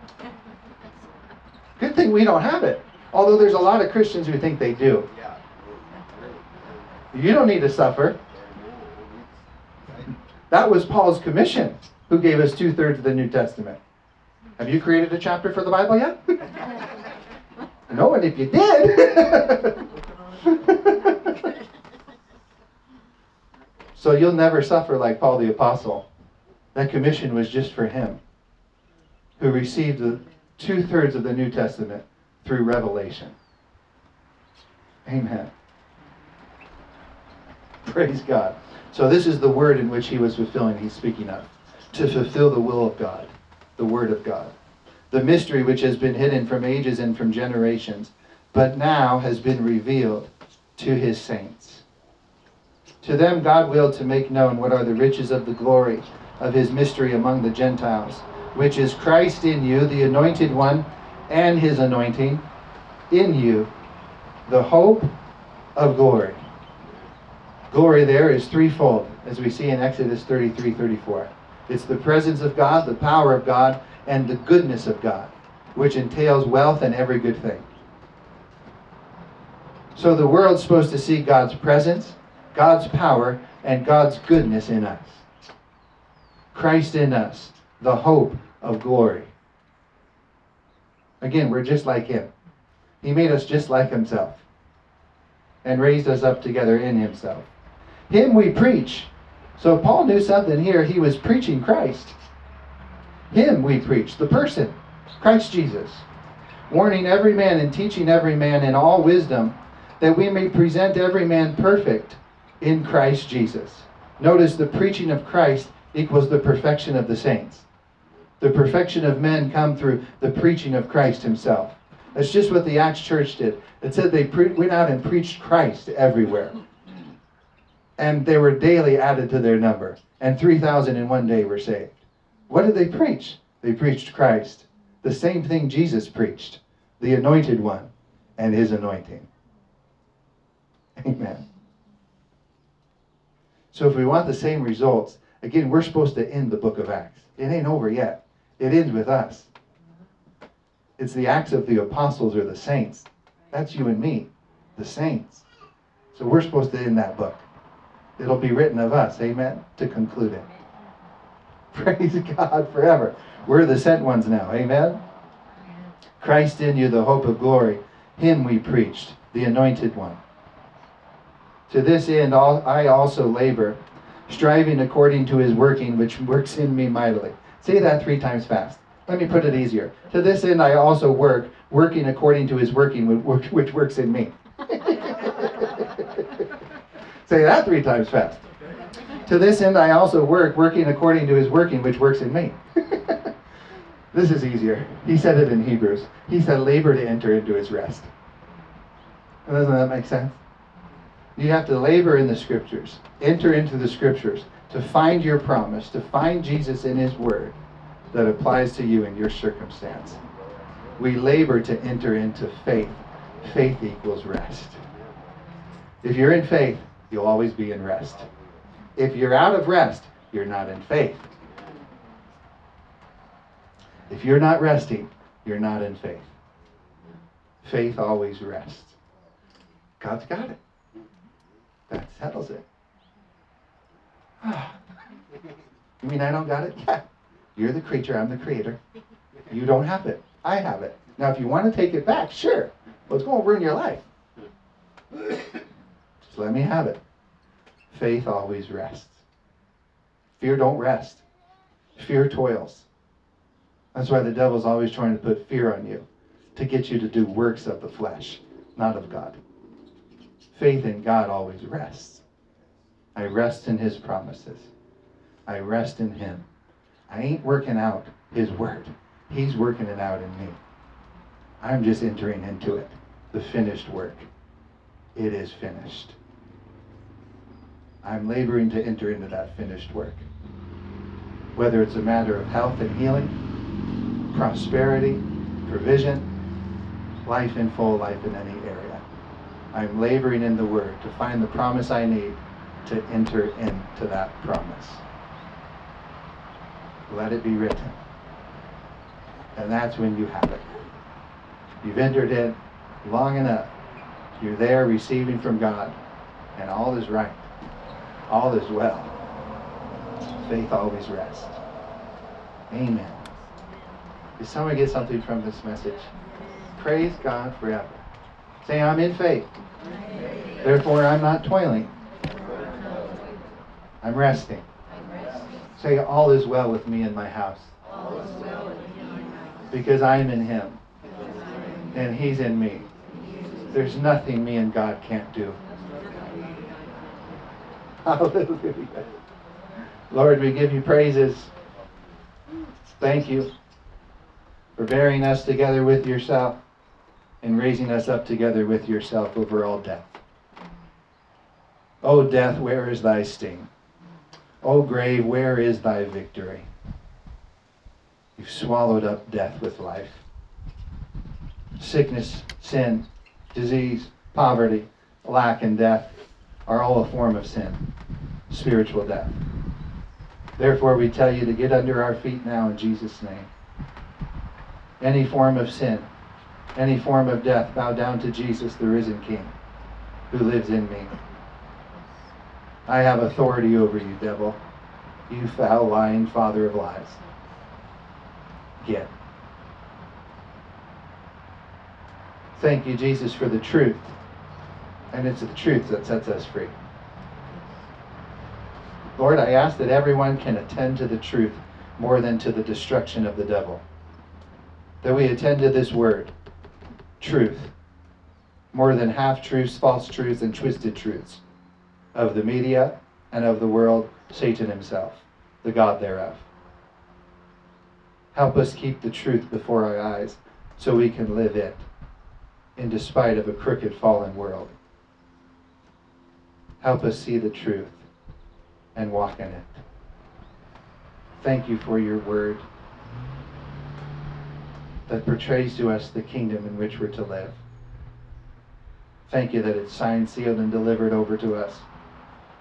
Good thing we don't have it. Although there's a lot of Christians who think they do. You don't need to suffer. That was Paul's commission, who gave us two thirds of the New Testament. Have you created a chapter for the Bible yet? no, and if you did, So you'll never suffer like Paul the Apostle. That commission was just for him, who received the two thirds of the New Testament through revelation. Amen. Praise God. So this is the word in which he was fulfilling, he's speaking of. To fulfill the will of God, the word of God. The mystery which has been hidden from ages and from generations, but now has been revealed to his saints. To them God willed to make known what are the riches of the glory of his mystery among the Gentiles, which is Christ in you, the anointed one, and his anointing in you, the hope of glory. Glory there is threefold, as we see in Exodus 33 34. It's the presence of God, the power of God, and the goodness of God, which entails wealth and every good thing. So the world's supposed to see God's presence, God's power and God's goodness in us. Christ in us, the hope of glory. Again, we're just like Him. He made us just like Himself and raised us up together in Himself. Him we preach. So Paul knew something here. He was preaching Christ. Him we preach, the person, Christ Jesus, warning every man and teaching every man in all wisdom, that we may present every man perfect in Christ Jesus. Notice the preaching of Christ equals the perfection of the saints. The perfection of men come through the preaching of Christ himself. That's just what the Acts church did. It said they pre- went out and preached Christ everywhere. And they were daily added to their number. And 3,000 in one day were saved. What did they preach? They preached Christ. The same thing Jesus preached the anointed one and his anointing. Amen. So if we want the same results, again, we're supposed to end the book of Acts. It ain't over yet. It ends with us. It's the acts of the apostles or the saints. That's you and me, the saints. So we're supposed to end that book. It'll be written of us, amen, to conclude it. Praise God forever. We're the sent ones now, amen? Christ in you, the hope of glory. Him we preached, the anointed one. To this end I also labor, striving according to his working, which works in me mightily. Say that three times fast. Let me put it easier. To this end I also work, working according to his working, which works in me. Say that three times fast. To this end I also work, working according to his working, which works in me. This is easier. He said it in Hebrews. He said, labor to enter into his rest. Doesn't that make sense? You have to labor in the scriptures, enter into the scriptures to find your promise, to find Jesus in his word that applies to you in your circumstance. We labor to enter into faith. Faith equals rest. If you're in faith, you'll always be in rest. If you're out of rest, you're not in faith. If you're not resting, you're not in faith. Faith always rests. God's got it. That settles it. you mean I don't got it? Yeah. You're the creature, I'm the creator. You don't have it. I have it. Now, if you want to take it back, sure. But it's going to ruin your life. Just let me have it. Faith always rests. Fear don't rest. Fear toils. That's why the devil's always trying to put fear on you to get you to do works of the flesh, not of God. Faith in God always rests. I rest in his promises. I rest in him. I ain't working out his word. He's working it out in me. I'm just entering into it, the finished work. It is finished. I'm laboring to enter into that finished work. Whether it's a matter of health and healing, prosperity, provision, life in full, life in any area. I'm laboring in the Word to find the promise I need to enter into that promise. Let it be written. And that's when you have it. You've entered in long enough. You're there receiving from God, and all is right. All is well. Faith always rests. Amen. Did someone get something from this message? Praise God forever. Say, I'm in faith. Therefore, I'm not toiling. I'm resting. Say, all is well with me in my house. Because I'm in Him. And He's in me. There's nothing me and God can't do. Hallelujah. Lord, we give you praises. Thank you for bearing us together with yourself and raising us up together with yourself over all death. O death, where is thy sting? O grave, where is thy victory? You've swallowed up death with life. Sickness, sin, disease, poverty, lack, and death are all a form of sin, spiritual death. Therefore, we tell you to get under our feet now in Jesus' name. Any form of sin, any form of death, bow down to Jesus, the risen King, who lives in me. I have authority over you, devil, you foul, lying father of lies. Get. Thank you, Jesus, for the truth. And it's the truth that sets us free. Lord, I ask that everyone can attend to the truth more than to the destruction of the devil. That we attend to this word, truth, more than half truths, false truths, and twisted truths of the media and of the world, Satan himself, the God thereof. Help us keep the truth before our eyes so we can live it in despite of a crooked fallen world. Help us see the truth and walk in it. Thank you for your word that portrays to us the kingdom in which we're to live. Thank you that it's signed, sealed, and delivered over to us,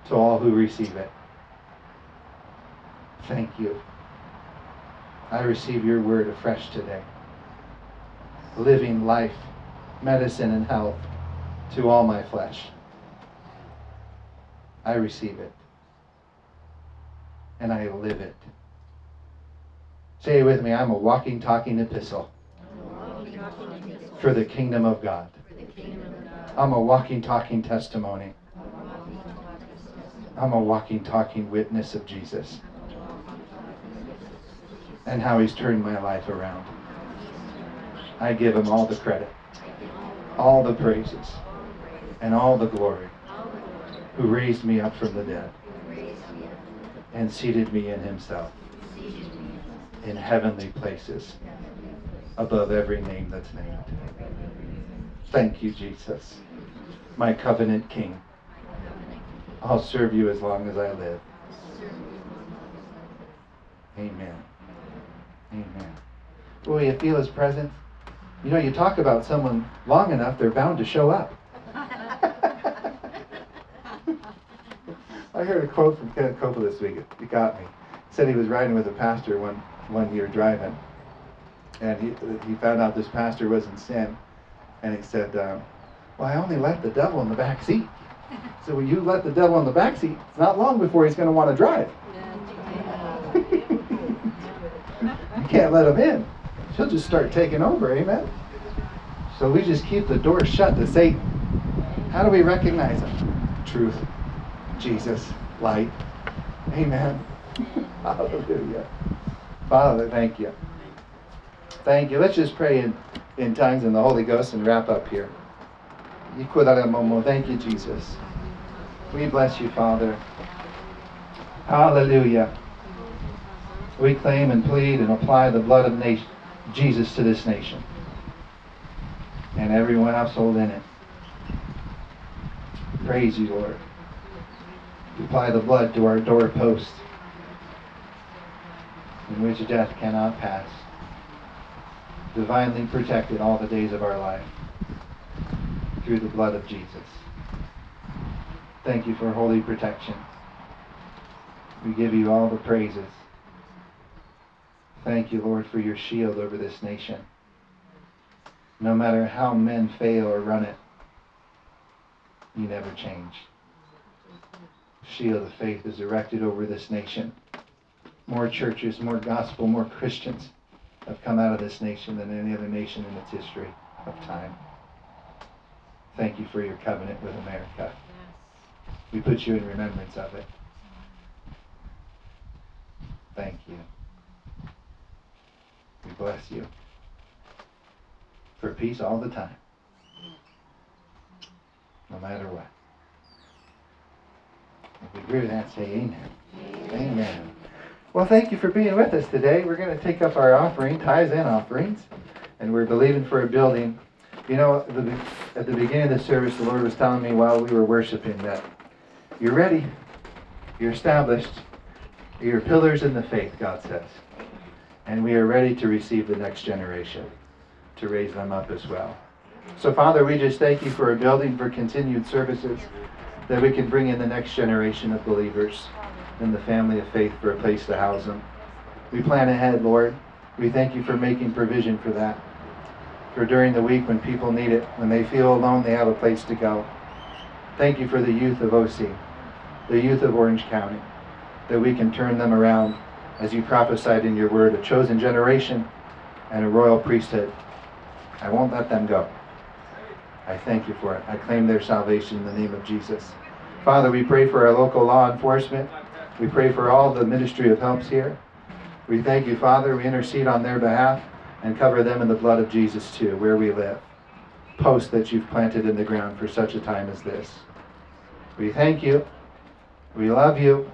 to all who receive it. Thank you. I receive your word afresh today. Living life, medicine, and health to all my flesh. I receive it. And I live it. Say it with me I'm a walking, talking epistle for the kingdom of God. I'm a walking, talking testimony. I'm a walking, talking witness of Jesus and how he's turned my life around. I give him all the credit, all the praises, and all the glory who raised me up from the dead and seated me in himself. in heavenly places above every name that's named. Thank you, Jesus, my covenant king. I'll serve you as long as I live. Amen. Amen. Will you feel his presence? You know, you talk about someone long enough, they're bound to show up. I heard a quote from Kenneth Copeland this week. It got me. He said he was riding with a pastor one, one year driving, and he, he found out this pastor was in sin, and he said, um, "Well, I only let the devil in the back seat." So when you let the devil in the back seat, it's not long before he's going to want to drive. you can't let him in. She'll just start taking over. Amen. So we just keep the door shut to Satan. How do we recognize him? Truth. Jesus, light. Amen. Hallelujah. Father, thank you. Thank you. Let's just pray in, in tongues in the Holy Ghost and wrap up here. Thank you, Jesus. We bless you, Father. Hallelujah. We claim and plead and apply the blood of nation, Jesus to this nation and everyone household in it. Praise you, Lord. Apply the blood to our doorpost, in which death cannot pass. Divinely protected all the days of our life through the blood of Jesus. Thank you for holy protection. We give you all the praises. Thank you, Lord, for your shield over this nation. No matter how men fail or run it, you never change shield of faith is erected over this nation. More churches, more gospel, more Christians have come out of this nation than any other nation in its history of time. Thank you for your covenant with America. We put you in remembrance of it. Thank you. We bless you for peace all the time, no matter what. If you agree with that, say amen. amen. Amen. Well, thank you for being with us today. We're going to take up our offering, tithes and offerings, and we're believing for a building. You know, at the beginning of the service, the Lord was telling me while we were worshiping that you're ready, you're established, you're pillars in the faith, God says. And we are ready to receive the next generation, to raise them up as well. So, Father, we just thank you for a building for continued services that we can bring in the next generation of believers in the family of faith for a place to house them. We plan ahead, Lord. We thank you for making provision for that. For during the week when people need it, when they feel alone, they have a place to go. Thank you for the youth of OC, the youth of Orange County, that we can turn them around, as you prophesied in your word, a chosen generation and a royal priesthood. I won't let them go. I thank you for it. I claim their salvation in the name of Jesus. Father, we pray for our local law enforcement. We pray for all the ministry of helps here. We thank you, Father. We intercede on their behalf and cover them in the blood of Jesus too, where we live. Posts that you've planted in the ground for such a time as this. We thank you. We love you.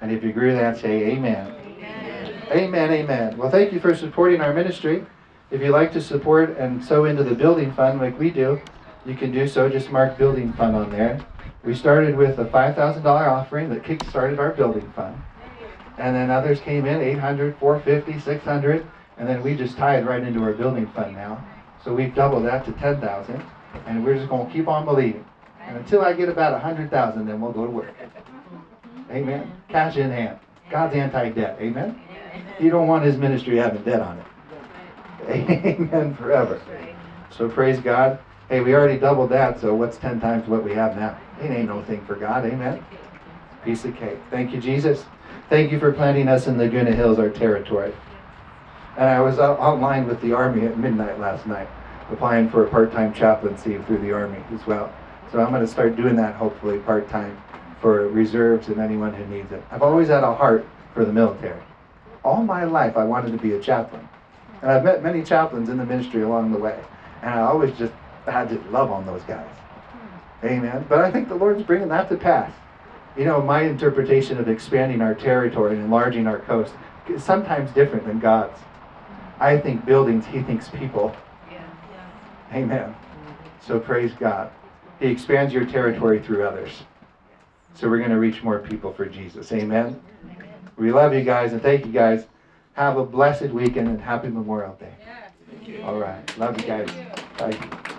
And if you agree with that, say amen. Amen, amen. amen. Well, thank you for supporting our ministry. If you'd like to support and sow into the building fund like we do, you can do so. Just mark building fund on there. We started with a $5,000 offering that kick-started our building fund. And then others came in, 800, 450, 600, and then we just tied right into our building fund now. So we've doubled that to 10,000, and we're just going to keep on believing. And until I get about 100,000, then we'll go to work. Amen. Cash in hand. God's anti-debt. Amen. You don't want his ministry having debt on it. Amen forever. So praise God. Hey, we already doubled that, so what's 10 times what we have now? It ain't no thing for God, amen? Piece of cake. Thank you, Jesus. Thank you for planting us in Laguna Hills, our territory. And I was out online with the Army at midnight last night, applying for a part-time chaplaincy through the Army as well. So I'm going to start doing that, hopefully, part-time for reserves and anyone who needs it. I've always had a heart for the military. All my life, I wanted to be a chaplain. And I've met many chaplains in the ministry along the way. And I always just had to love on those guys. Amen. But I think the Lord's bringing that to pass. You know, my interpretation of expanding our territory and enlarging our coast, is sometimes different than God's. I think buildings, he thinks people. Amen. So praise God. He expands your territory through others. So we're going to reach more people for Jesus. Amen. We love you guys and thank you guys. Have a blessed weekend and happy Memorial Day. All right. Love you guys. Bye.